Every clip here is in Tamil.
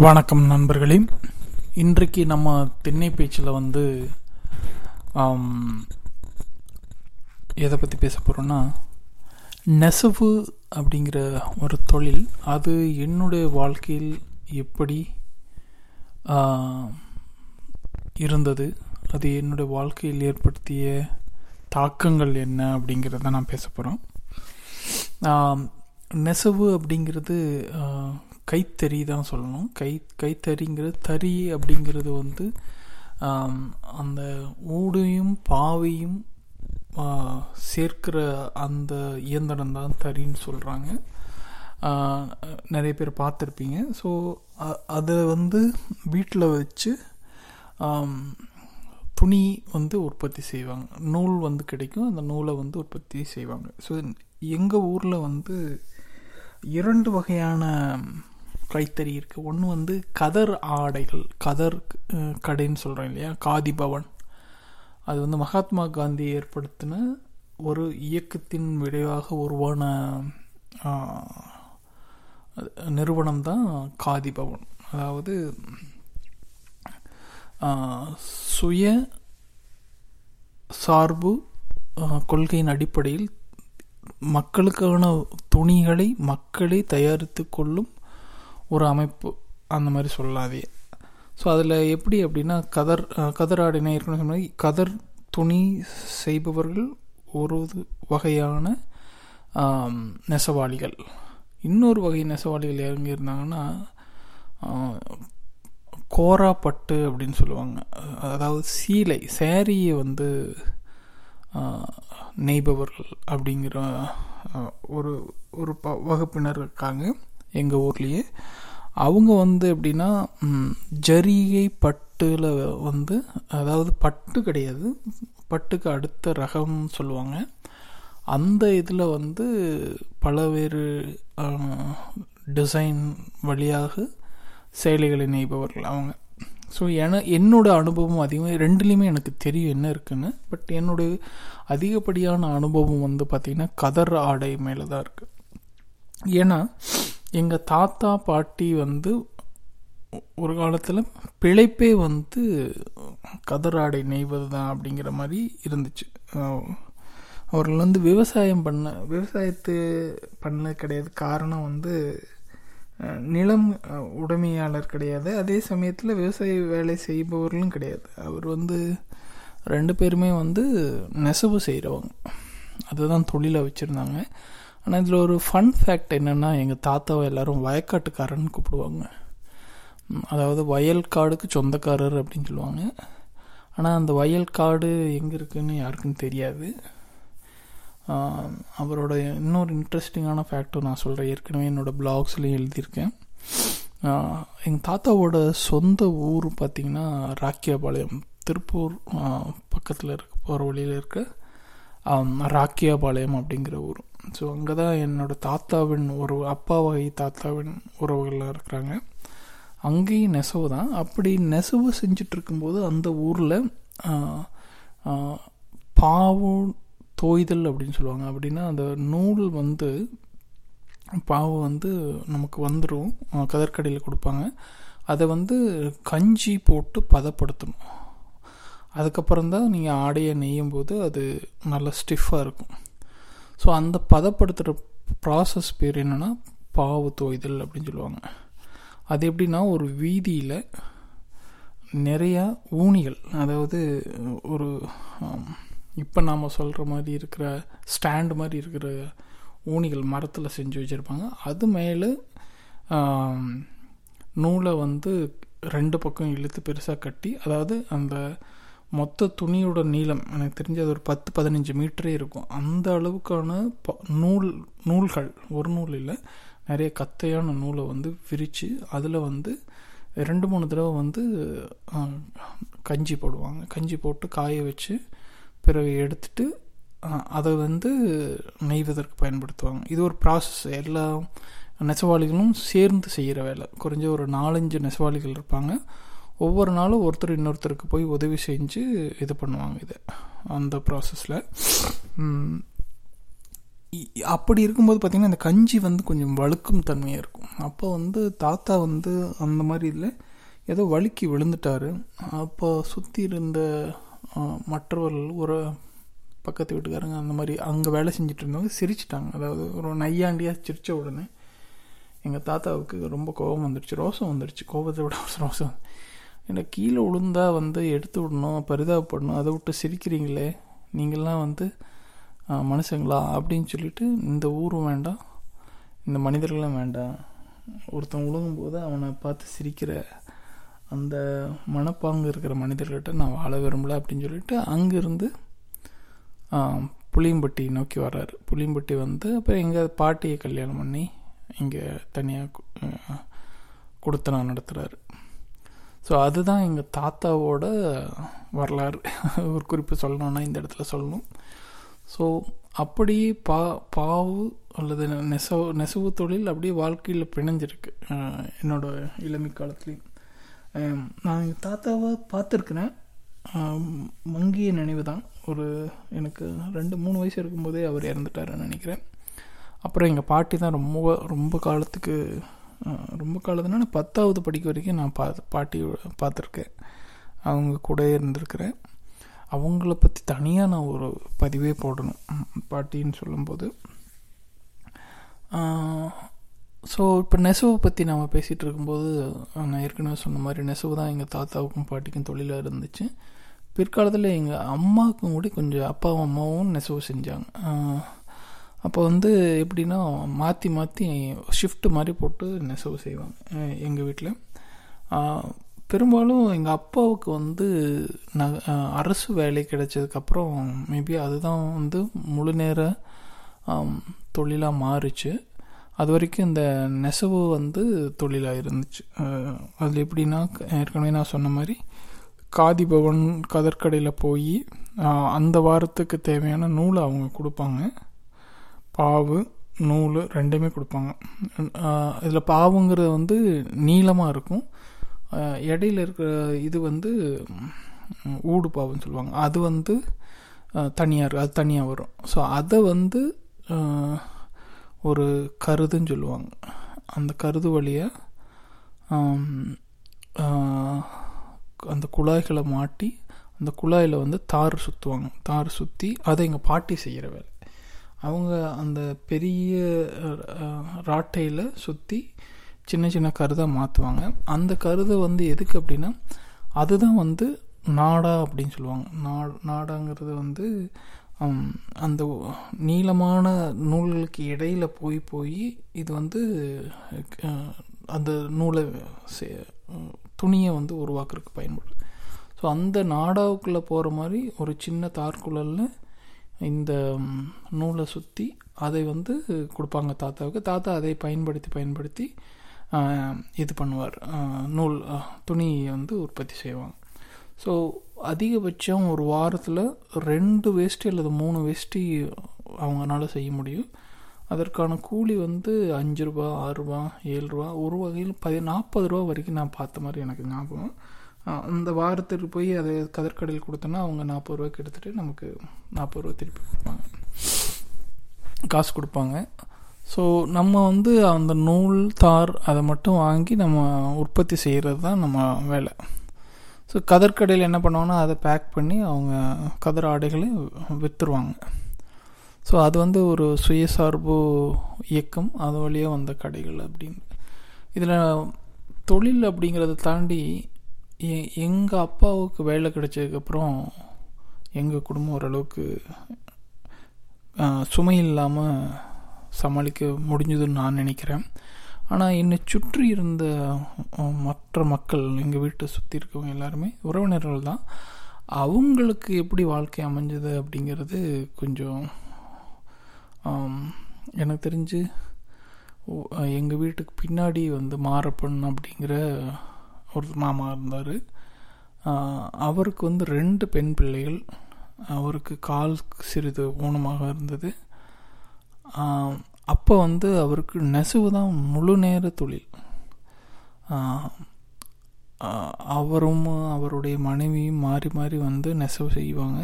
வணக்கம் நண்பர்களே. இன்றைக்கு நம்ம திண்ணை பேச்சில் வந்து எதை பற்றி பேச போகிறோன்னா நெசவு அப்படிங்கிற ஒரு தொழில் அது என்னுடைய வாழ்க்கையில் எப்படி இருந்தது அது என்னுடைய வாழ்க்கையில் ஏற்படுத்திய தாக்கங்கள் என்ன அப்படிங்கிறத நான் பேச போகிறோம் நெசவு அப்படிங்கிறது கைத்தறி தான் சொல்லணும். கை கைத்தறிங்கிறது தறி அப்படிங்கிறது வந்து அந்த ஊடையும் பாவையும் சேர்க்கிற அந்த இயந்திரம் தான் தறின்னு சொல்கிறாங்க நிறைய பேர் பார்த்துருப்பீங்க. ஸோ அதை வந்து வீட்டில் வச்சு துணி வந்து உற்பத்தி செய்வாங்க. நூல் வந்து கிடைக்கும். அந்த நூலை வந்து உற்பத்தி செய்வாங்க. ஸோ எங்கள் ஊரில் வந்து இரண்டு வகையான கைத்தறி இருக்குது ஒன்று வந்து கதர் ஆடைகள் கதர் கடைன்னு சொல்கிறேன் இல்லையா? காதி பவன். அது வந்து மகாத்மா காந்தி ஏற்படுத்தின ஒரு இயக்கத்தின் விளைவாக உருவான நிறுவனம் தான் காதி பவன். அதாவது சுய சார்பு கொள்கையின் அடிப்படையில் மக்களுக்கான துணிகளை மக்களே தயாரித்து கொள்ளும் ஒரு அமைப்பு அந்த மாதிரி சொல்லாதே. ஸோ அதில் எப்படி அப்படின்னா கதர் அஹ், கதர் ஆடைனா கதர் துணி செய்பவர்கள் ஒரு வகையான நெசவாளிகள். இன்னொரு வகை நெசவாளிகள் எங்க இருந்தாங்கன்னா கோராப்பட்டு அப்படின்னு சொல்லுவாங்க. அதாவது சீலை சேரீயை வந்து நெய்பவர்கள் அப்படிங்கிற ஒரு ஒரு ப வகுப்பினர் இருக்காங்க. எங்கள் ஊர்லேயே அவங்க வந்து எப்படின்னா ஜரிகை பட்டில் வந்து அதாவது பட்டு கிடையாது பட்டுக்கு அடுத்த ரகம் சொல்லுவாங்க. அந்த இதில் வந்து பலவேறு டிசைன் வழியாக சேலைகளை நெய்பவர்கள் அவங்க. ஸோ என என்னோடய அனுபவம் அதிகமாக ரெண்டுலேயுமே எனக்கு தெரியும் என்ன இருக்குன்னு. பட் என்னுடைய அதிகப்படியான அனுபவம் வந்து பார்த்திங்கன்னா கதர் ஆடை மேலே தான் இருக்குது ஏன்னா எங்கள் தாத்தா பாட்டி வந்து ஒரு காலத்தில் பிழைப்பே வந்து கதராடை நெய்வது தான் அப்படிங்கிற மாதிரி இருந்துச்சு. அவர்கள் வந்து விவசாயம் பண்ண விவசாயத்து பண்ண கிடையாது. காரணம் வந்து நிலம் உடைமையாளர் கிடையாது. அதே சமயத்தில் விவசாய வேலை செய்பவர்களும் கிடையாது. அவர் வந்து ரெண்டு பேருமே வந்து நெசவு செய்கிறவங்க அதுதான் தொழிலை வச்சுருந்தாங்க. ஆனால் இதில் ஒரு ஃபன் ஃபேக்ட் என்னென்னா எங்கள் தாத்தாவை எல்லோரும் வயக்காட்டுக்காரன்னு கூப்பிடுவாங்க. அதாவது வயல் காடுக்கு சொந்தக்காரர் அப்படின்னு சொல்லுவாங்க. ஆனால் அந்த வயல் காடு எங்கே இருக்குன்னு யாருக்கும் தெரியாது. அவரோட இன்னொரு இன்ட்ரெஸ்டிங்கான ஃபேக்டும் நான் சொல்கிறேன் ஏற்கனவே என்னோடய பிளாக்ஸ்லேயும் எழுதியிருக்கேன். எங்கள் தாத்தாவோட சொந்த ஊர் பார்த்திங்கன்னா ராக்கியாபாளையம். திருப்பூர் பக்கத்தில் இருக்க போகிற வழியில் இருக்க ராக்கியாபாளையம் அப்படிங்கிற ஊர். ஸோ அங்கே தான் என்னோடய தாத்தாவின் ஒரு அப்பா வகை தாத்தாவின் உறவுகள்லாம் இருக்கிறாங்க. அங்கேயும் நெசவு தான். அப்படி நெசவு செஞ்சுட்டு இருக்கும்போது அந்த ஊரில் பாவு தோய்தல் அப்படின்னு சொல்லுவாங்க. அப்படின்னா அந்த நூல் வந்து பாவு வந்து நமக்கு வந்துடும் கதற்கடையில் கொடுப்பாங்க. அதை வந்து கஞ்சி போட்டு பதப்படுத்தணும். அதுக்கப்புறம் தான் நீங்கள் ஆடையை நெய்யும் போது அது நல்லா ஸ்டிஃபாக இருக்கும். ஸோ அந்த பதப்படுத்துகிற ப்ராசஸ் பேர் என்னென்னா பாவு தோய்தல் அப்படின்னு சொல்லுவாங்க. அது எப்படின்னா ஒரு வீதியில் நிறையா ஊனிகள் அதாவது ஒரு இப்போ நாம் சொல்கிற மாதிரி இருக்கிற ஸ்டாண்டு மாதிரி இருக்கிற ஊனிகள் மரத்தில் செஞ்சு வச்சுருப்பாங்க. அது மேலே நூலை வந்து ரெண்டு பக்கம் இழுத்து பெருசாக கட்டி அதாவது அந்த மொத்த துணியோட நீளம் எனக்கு தெரிஞ்சது ஒரு பத்து பதினஞ்சு மீட்டரே இருக்கும். அந்த அளவுக்கான ப- நூல் நூல்கள் ஒரு நூல் இல்லை நிறைய கத்தையான நூலை வந்து விரித்து அதில் வந்து ரெண்டு மூணு தடவை வந்து கஞ்சி போடுவாங்க. கஞ்சி போட்டு காய வச்சு பிறகு எடுத்துட்டு அதை வந்து நெய்வதற்கு பயன்படுத்துவாங்க. இது ஒரு ப்ராசஸ் எல்லா நெசவாளிகளும் சேர்ந்து செய்கிற வேலை. குறைஞ்ச ஒரு நாலஞ்சு நெசவாளிகள் இருப்பாங்க. ஒவ்வொரு நாளும் ஒருத்தர் இன்னொருத்தருக்கு போய் உதவி செஞ்சு இது பண்ணுவாங்க இதை அந்த ப்ராசஸில் இ- அப்படி இருக்கும்போது பார்த்திங்கன்னா இந்த கஞ்சி வந்து கொஞ்சம் வழுக்கும் தன்மையாக இருக்கும். அப்போ வந்து தாத்தா வந்து அந்த மாதிரி இதில் ஏதோ வழுக்கி விழுந்துட்டாரு. அப்போ சுற்றி இருந்த மற்றவர்கள் ஒரு பக்கத்து வீட்டுக்காரங்க அந்த மாதிரி அங்கே வேலை செஞ்சுட்டு இருந்தவங்க சிரிச்சிட்டாங்க. அதாவது ஒரு நையாண்டியாக சிரித்த உடனே எங்கள் தாத்தாவுக்கு ரொம்ப கோபம் வந்துடுச்சு ரோசம் வந்துடுச்சு கோபத்தை விட ரோசம். எனக்கு கீழே விழுந்தா வந்து எடுத்து விடணும் பரிதாபப்படணும் அதை விட்டு சிரிக்கிறீங்களே நீங்கள்லாம் வந்து மனுஷங்களா அப்படின்னு சொல்லிட்டு இந்த ஊரும் வேண்டாம் இந்த மனிதர்களும் வேண்டாம். ஒருத்தன் விழுகும்போது அவனை பார்த்து சிரிக்கிற அந்த மனப்பாங்கு இருக்கிற மனிதர்கிட்ட நான் வாழ விரும்பல அப்படின்னு சொல்லிட்டு அங்கேருந்து புளியம்பட்டி நோக்கி வர்றாரு. புளியம்பட்டி வந்து அப்புறம் எங்கள் பாட்டியை கல்யாணம் பண்ணி இங்கே தனியாக கொடுத்தனா நடத்துகிறாரு ஸோ அதுதான் எங்கள் தாத்தாவோட வரலாறு. ஒரு குறிப்பு சொல்லணும்னா இந்த இடத்துல சொல்லணும். ஸோ அப்படியே பா பாவு அல்லது நெசவு நெசவு தொழில் அப்படியே வாழ்க்கையில் பிணைஞ்சிருக்கு. என்னோடய என்னோட இளமை காலத்துலேயும். நான் எங்கள் தாத்தாவை பார்த்துருக்குறேன். மங்கிய நினைவு தான் ஒரு எனக்கு ரெண்டு மூணு வயசு இருக்கும்போதே அவர் இறந்துட்டாருன்னு நினைக்கிறேன். அப்புறம் எங்கள் பாட்டி தான் ரொம்ப ரொம்ப காலத்துக்கு ரொம்ப காலத்துனா நான் பத்தாவது படிக்க வரைக்கும் நான் பா பாட்டி பார்த்துருக்கேன். அவங்க கூட இருந்திருக்கிறேன். அவங்கள பற்றி தனியாக நான் ஒரு பதிவே போடணும். பாட்டின்னு சொல்லும்போது. ஸோ இப்போ நெசவை பற்றி நம்ம பேசிகிட்டு இருக்கும்போது நான் ஏற்கனவே சொன்ன மாதிரி நெசவு தான் எங்கள் தாத்தாவுக்கும் பாட்டிக்கும் தொழிலாக இருந்துச்சு. பிற்காலத்தில் எங்கள் அம்மாவுக்கும் கூட கொஞ்சம் அப்பாவும் அம்மாவும் நெசவு செஞ்சாங்க. அப்போ வந்து எப்படின்னா மாற்றி மாற்றி ஷிஃப்ட் மாதிரி போட்டு நெசவு செய்வாங்க எங்கள் வீட்டில் பெரும்பாலும் எங்கள் அப்பாவுக்கு வந்து ந அரசு வேலை கிடைச்சதுக்கப்புறம் மேபி அதுதான் வந்து முழு நேர தொழிலாக மாறுச்சு. அது வரைக்கும் இந்த நெசவு வந்து தொழிலாக இருந்துச்சு. அது எப்படின்னா ஏற்கனவே நான் சொன்ன மாதிரி காதி பவன் கதற்கடையில் போய் அந்த வாரத்துக்கு தேவையான நூலை அவங்க கொடுப்பாங்க. பாவு நூல் ரெண்டுமே கொடுப்பாங்க. இதில் பாவுங்கிறது வந்து நீளமாக இருக்கும். இடையில இருக்கிற இது வந்து ஊடு பாவுன்னு சொல்லுவாங்க. அது வந்து தனியாக இருக்கு அது தனியாக வரும். ஸோ அதை வந்து ஒரு கருதுன்னு சொல்லுவாங்க. அந்த கருது வழியை அந்த குழாய்களை மாட்டி அந்த குழாயில் வந்து தார் சுற்றுவாங்க தார் சுற்றி அதை எங்கள் பாட்டி செய்கிற வேலை. அவங்க அந்த பெரிய ராட்டையில் சுற்றி சின்ன சின்ன கருதை மாற்றுவாங்க அந்த கருதை வந்து எதுக்கு அப்படின்னா அதுதான் வந்து நாடா அப்படின்னு சொல்லுவாங்க. நா நாடாங்கிறது வந்து அந்த நீளமான நூல்களுக்கு இடையில் போய் போய் இது வந்து அந்த நூலை துணியை வந்து உருவாக்குறதுக்கு பயன்படும் ஸோ அந்த நாடாவுக்குள்ளே போகிற மாதிரி ஒரு சின்ன தார்குழலில் இந்த நூலை சுற்றி அதை வந்து கொடுப்பாங்க தாத்தாவுக்கு. தாத்தா அதை பயன்படுத்தி பயன்படுத்தி இது பண்ணுவார். நூல் துணியை வந்து உற்பத்தி செய்வாங்க. ஸோ அதிகபட்சம் ஒரு வாரத்தில் ரெண்டு வேஷ்டி அல்லது மூணு வேஷ்டி அவங்களால செய்ய முடியும். அதற்கான கூலி வந்து அஞ்சு ரூபா ஆறுரூபா ஏழு ரூபா ஒரு வகையில் பதி நாற்பது ரூபா வரைக்கும் நான் பார்த்த மாதிரி எனக்கு ஞாபகம். அந்த வாரத்துக்கு போய் அதை கதற்கடையில் கொடுத்தோன்னா அவங்க நாற்பது ரூபாய்க்கு எடுத்துகிட்டு நமக்கு நாற்பது ரூபா திருப்பி கொடுப்பாங்க. காசு கொடுப்பாங்க. ஸோ நம்ம வந்து அந்த நூல் தார் அதை மட்டும் வாங்கி நம்ம உற்பத்தி செய்கிறது தான் நம்ம வேலை. ஸோ கதற்கடையில் என்ன பண்ணுவாங்கன்னா அதை பேக் பண்ணி அவங்க கதர் ஆடைகளை விற்றுருவாங்க ஸோ அது வந்து ஒரு சுயசார்பு இயக்கம். அது வழியாக வந்த கடைகள் அப்படின்னு. இதில் தொழில் அப்படிங்கிறத தாண்டி எங்கள் அப்பாவுக்கு வேலை கிடைச்சதுக்கப்புறம் எங்கள் குடும்பம் ஓரளவுக்கு சுமை இல்லாமல் சமாளிக்க முடிஞ்சதுன்னு நான் நினைக்கிறேன். ஆனால் என்னை சுற்றி இருந்த மற்ற மக்கள் எங்கள் வீட்டை சுற்றி இருக்கவங்க எல்லாருமே உறவினர்கள் தான். அவங்களுக்கு எப்படி வாழ்க்கை அமைஞ்சது அப்படிங்கிறது கொஞ்சம் எனக்கு தெரிஞ்சு எங்கள் வீட்டுக்கு பின்னாடி வந்து மாரப்பன் அப்படிங்கிற ஒரு மாமா இருந்தார். அவருக்கு வந்து ரெண்டு பெண் பிள்ளைகள். அவருக்கு கால் சிறிது ஊனமாக இருந்தது. அப்போ வந்து அவருக்கு நெசவு தான் முழு நேர தொழில். அவரும் அவருடைய மனைவியும் மாறி மாறி வந்து நெசவு செய்வாங்க.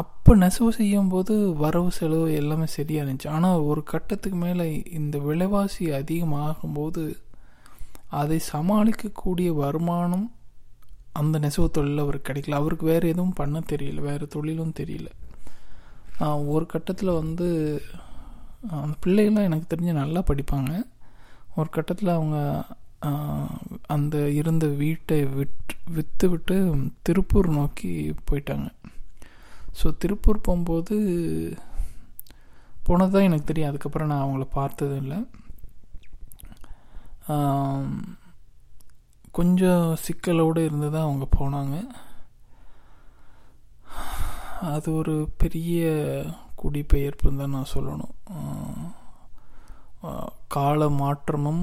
அப்போ நெசவு செய்யும்போது வரவு செலவு எல்லாமே சரியாக இருந்துச்சு. ஆனால் ஒரு கட்டத்துக்கு மேலே இந்த விலைவாசி அதிகமாகும்போது அதை சமாளிக்கக்கூடிய வருமானம் அந்த நெசவு தொழில் அவருக்கு கிடைக்கல. அவருக்கு வேறு எதுவும் பண்ண தெரியல. வேறு தொழிலும் தெரியல. ஒரு கட்டத்தில் வந்து அந்த பிள்ளைகள்லாம் எனக்கு தெரிஞ்சு நல்லா படிப்பாங்க. ஒரு கட்டத்தில் அவங்க அந்த இருந்த வீட்டை விட் விற்று விட்டு திருப்பூர் நோக்கி போயிட்டாங்க. ஸோ திருப்பூர் போகும்போது போனது தான் எனக்கு தெரியும். அதுக்கப்புறம் நான் அவங்கள பார்த்ததும் இல்லை. கொஞ்சம் சிக்கலோடு இருந்து தான் அவங்க போனாங்க. அது ஒரு பெரிய குடிபெயர்ப்புன்னு தான் நான் சொல்லணும். கால மாற்றமும்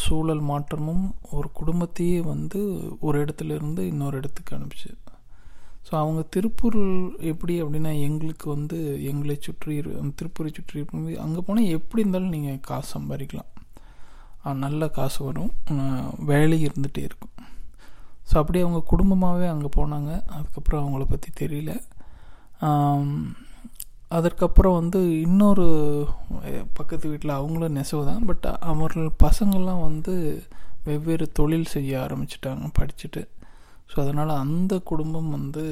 சூழல் மாற்றமும் ஒரு குடும்பத்தையே வந்து ஒரு இடத்துல இருந்து இன்னொரு இடத்துக்கு அனுப்பிச்சு. ஸோ அவங்க திருப்பூர் எப்படி அப்படின்னா எங்களுக்கு வந்து எங்களை சுற்றி திருப்பூரை சுற்றி அங்கே போனால் எப்படி இருந்தாலும் நீங்கள் காசு சம்பாதிக்கலாம். நல்ல காசு வரும். வேலை இருந்துகிட்டே இருக்கும். ஸோ அப்படியே அவங்க குடும்பமாகவே அங்கே போனாங்க. அதுக்கப்புறம் அவங்கள பற்றி தெரியல. அதற்கப்புறம் வந்து இன்னொரு பக்கத்து வீட்டில் அவங்களும் நெசவு தான். பட் அவர்கள் பசங்கள்லாம் வந்து வெவ்வேறு தொழில் செய்ய ஆரம்பிச்சிட்டாங்க படிச்சுட்டு. ஸோ அதனால் அந்த குடும்பம் வந்து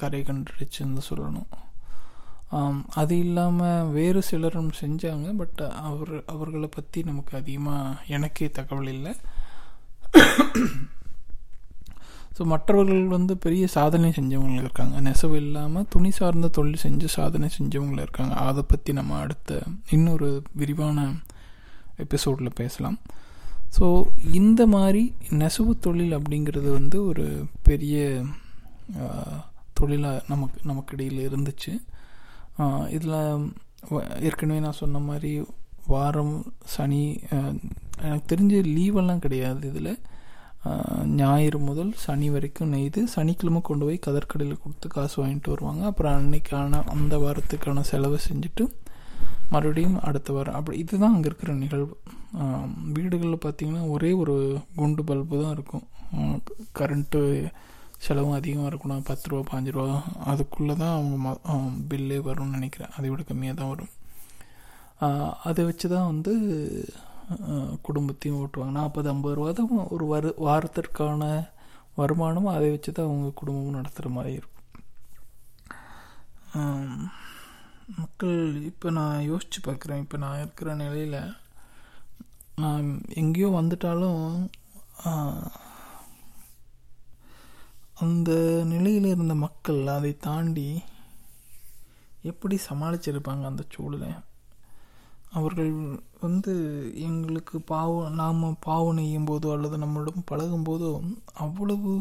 கரை கண்டுடுச்சுன்னு சொல்லணும். அது இல்லாமல் வேறு சிலரும் செஞ்சாங்க பட் அவர் அவர்களை பற்றி நமக்கு அதிகமாக எனக்கே தகவல் இல்லை. ஸோ மற்றவர்கள் வந்து பெரிய சாதனை செஞ்சவங்களும் இருக்காங்க. நெசவு இல்லாமல் துணி சார்ந்த தொழில் செஞ்சு சாதனை செஞ்சவங்களும் இருக்காங்க. அதை பற்றி நம்ம அடுத்த இன்னொரு விரிவான எபிசோடில் பேசலாம். ஸோ இந்த மாதிரி நெசவு தொழில் அப்படிங்கிறது வந்து ஒரு பெரிய தொழிலாக நமக்கு நமக்கு இடையில் இருந்துச்சு. இதில் ஏற்கனவே நான் சொன்ன மாதிரி வாரம் சனி எனக்கு தெரிஞ்ச லீவெல்லாம் கிடையாது இதில். ஞாயிறு முதல் சனி வரைக்கும் நெய்து சனிக்கிழமை கொண்டு போய் கதற்கடையில் கொடுத்து காசு வாங்கிட்டு வருவாங்க. அப்புறம் அன்னைக்கான அந்த வாரத்துக்கான செலவை செஞ்சுட்டு மறுபடியும் அடுத்த வாரம். அப்படி இதுதான் அங்கே இருக்கிற நிகழ்வு. வீடுகளில் பார்த்திங்கன்னா ஒரே ஒரு குண்டு பல்பு தான் இருக்கும். கரண்ட்டு செலவும் அதிகமாக இருக்கணும். பத்து ரூபா பாஞ்சு ரூபா. அதுக்குள்ளே தான் அவங்க ம பில்லே வரும்னு நினைக்கிறேன். அதை விட கம்மியாக தான் வரும். அதை வச்சு தான் வந்து குடும்பத்தையும் ஓட்டுவாங்க. நாற்பது ஐம்பது ரூபா தான் ஒரு வரு வாரத்திற்கான வருமானம் அதை வச்சு தான் அவங்க குடும்பமும் நடத்துகிற மாதிரி இருக்கும். மக்கள் இப்போ நான் யோசித்து பார்க்குறேன். இப்போ நான் இருக்கிற நிலையில் நான் எங்கேயோ வந்துட்டாலும் அந்த நிலையில் இருந்த மக்கள் அதை தாண்டி எப்படி சமாளிச்சிருப்பாங்க அந்த சூழலை அவர்கள் வந்து எங்களுக்கு பாவம் நாம் பாவம் நெய்யும் போதோ அல்லது நம்மளிடம் பழகும் போதோ அவ்வளவு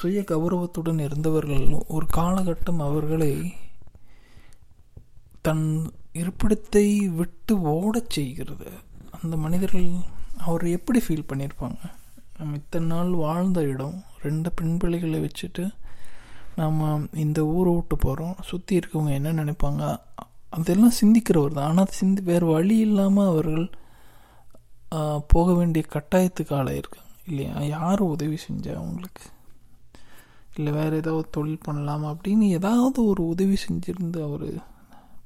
சுய கௌரவத்துடன் இருந்தவர்கள். ஒரு காலகட்டம் அவர்களை தன் இருப்பிடத்தை விட்டு ஓடச் செய்கிறது. அந்த மனிதர்கள் அவர் எப்படி ஃபீல் பண்ணியிருப்பாங்க? நம்ம இத்தனை நாள் வாழ்ந்த இடம் ரெண்டு பெண் வச்சுட்டு நம்ம இந்த ஊரை விட்டு போகிறோம் சுற்றி இருக்கவங்க என்ன நினைப்பாங்க? அதெல்லாம் சிந்திக்கிறவர் தான். ஆனால் சிந்தி வேறு வழி இல்லாமல் அவர்கள் போக வேண்டிய கட்டாயத்துக்கு ஆளாயிருக்காங்க. இல்லையா? யார் உதவி செஞ்சா அவங்களுக்கு? இல்லை வேறு ஏதாவது தொழில் பண்ணலாமா அப்படின்னு ஏதாவது ஒரு உதவி செஞ்சுருந்து அவர்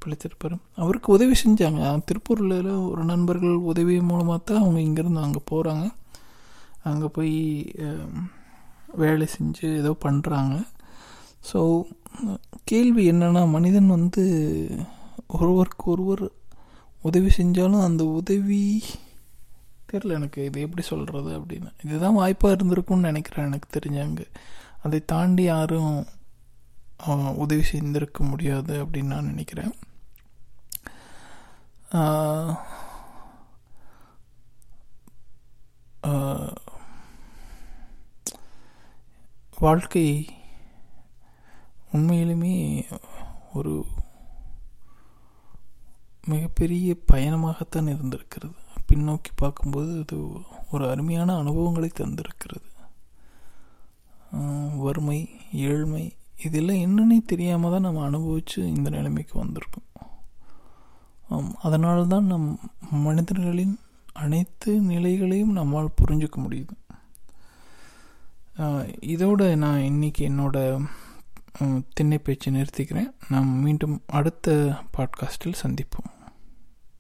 பிழைச்சிருப்பார் அவருக்கு உதவி செஞ்சாங்க. திருப்பூரில் ஒரு நண்பர்கள் உதவி மூலமாக தான் அவங்க இங்கேருந்து அங்கே போகிறாங்க அங்கே போய் வேலை செஞ்சு ஏதோ பண்ணுறாங்க ஸோ கேள்வி என்னென்னா மனிதன் வந்து ஒருவருக்கு ஒருவர் உதவி செஞ்சாலும் அந்த உதவி தெரில எனக்கு இது எப்படி சொல்கிறது அப்படின்னு. இதுதான் வாய்ப்பாக இருந்திருக்கும்னு நினைக்கிறேன் எனக்கு தெரிஞ்சாங்க அதை தாண்டி யாரும் உதவி செய்திருக்க முடியாது அப்படின்னு நான் நினைக்கிறேன். வாழ்க்கை உண்மையிலுமே ஒரு மிகப்பெரிய பயணமாகத்தான் இருந்திருக்கிறது. பின்னோக்கி பார்க்கும்போது அது ஒரு அருமையான அனுபவங்களை தந்திருக்கிறது. வறுமை ஏழ்மை இதெல்லாம் என்னன்னே தெரியாமல் தான் நம்ம அனுபவித்து இந்த நிலைமைக்கு வந்திருக்கோம். அதனால்தான் நம் மனிதர்களின் அனைத்து நிலைகளையும் நம்மால் புரிஞ்சுக்க முடியுது. இதோடு நான் இன்னைக்கு என்னோட திண்ணை பேச்சு நிறுத்திக்கிறேன். நாம் மீண்டும் அடுத்த பாட்காஸ்டில் சந்திப்போம்.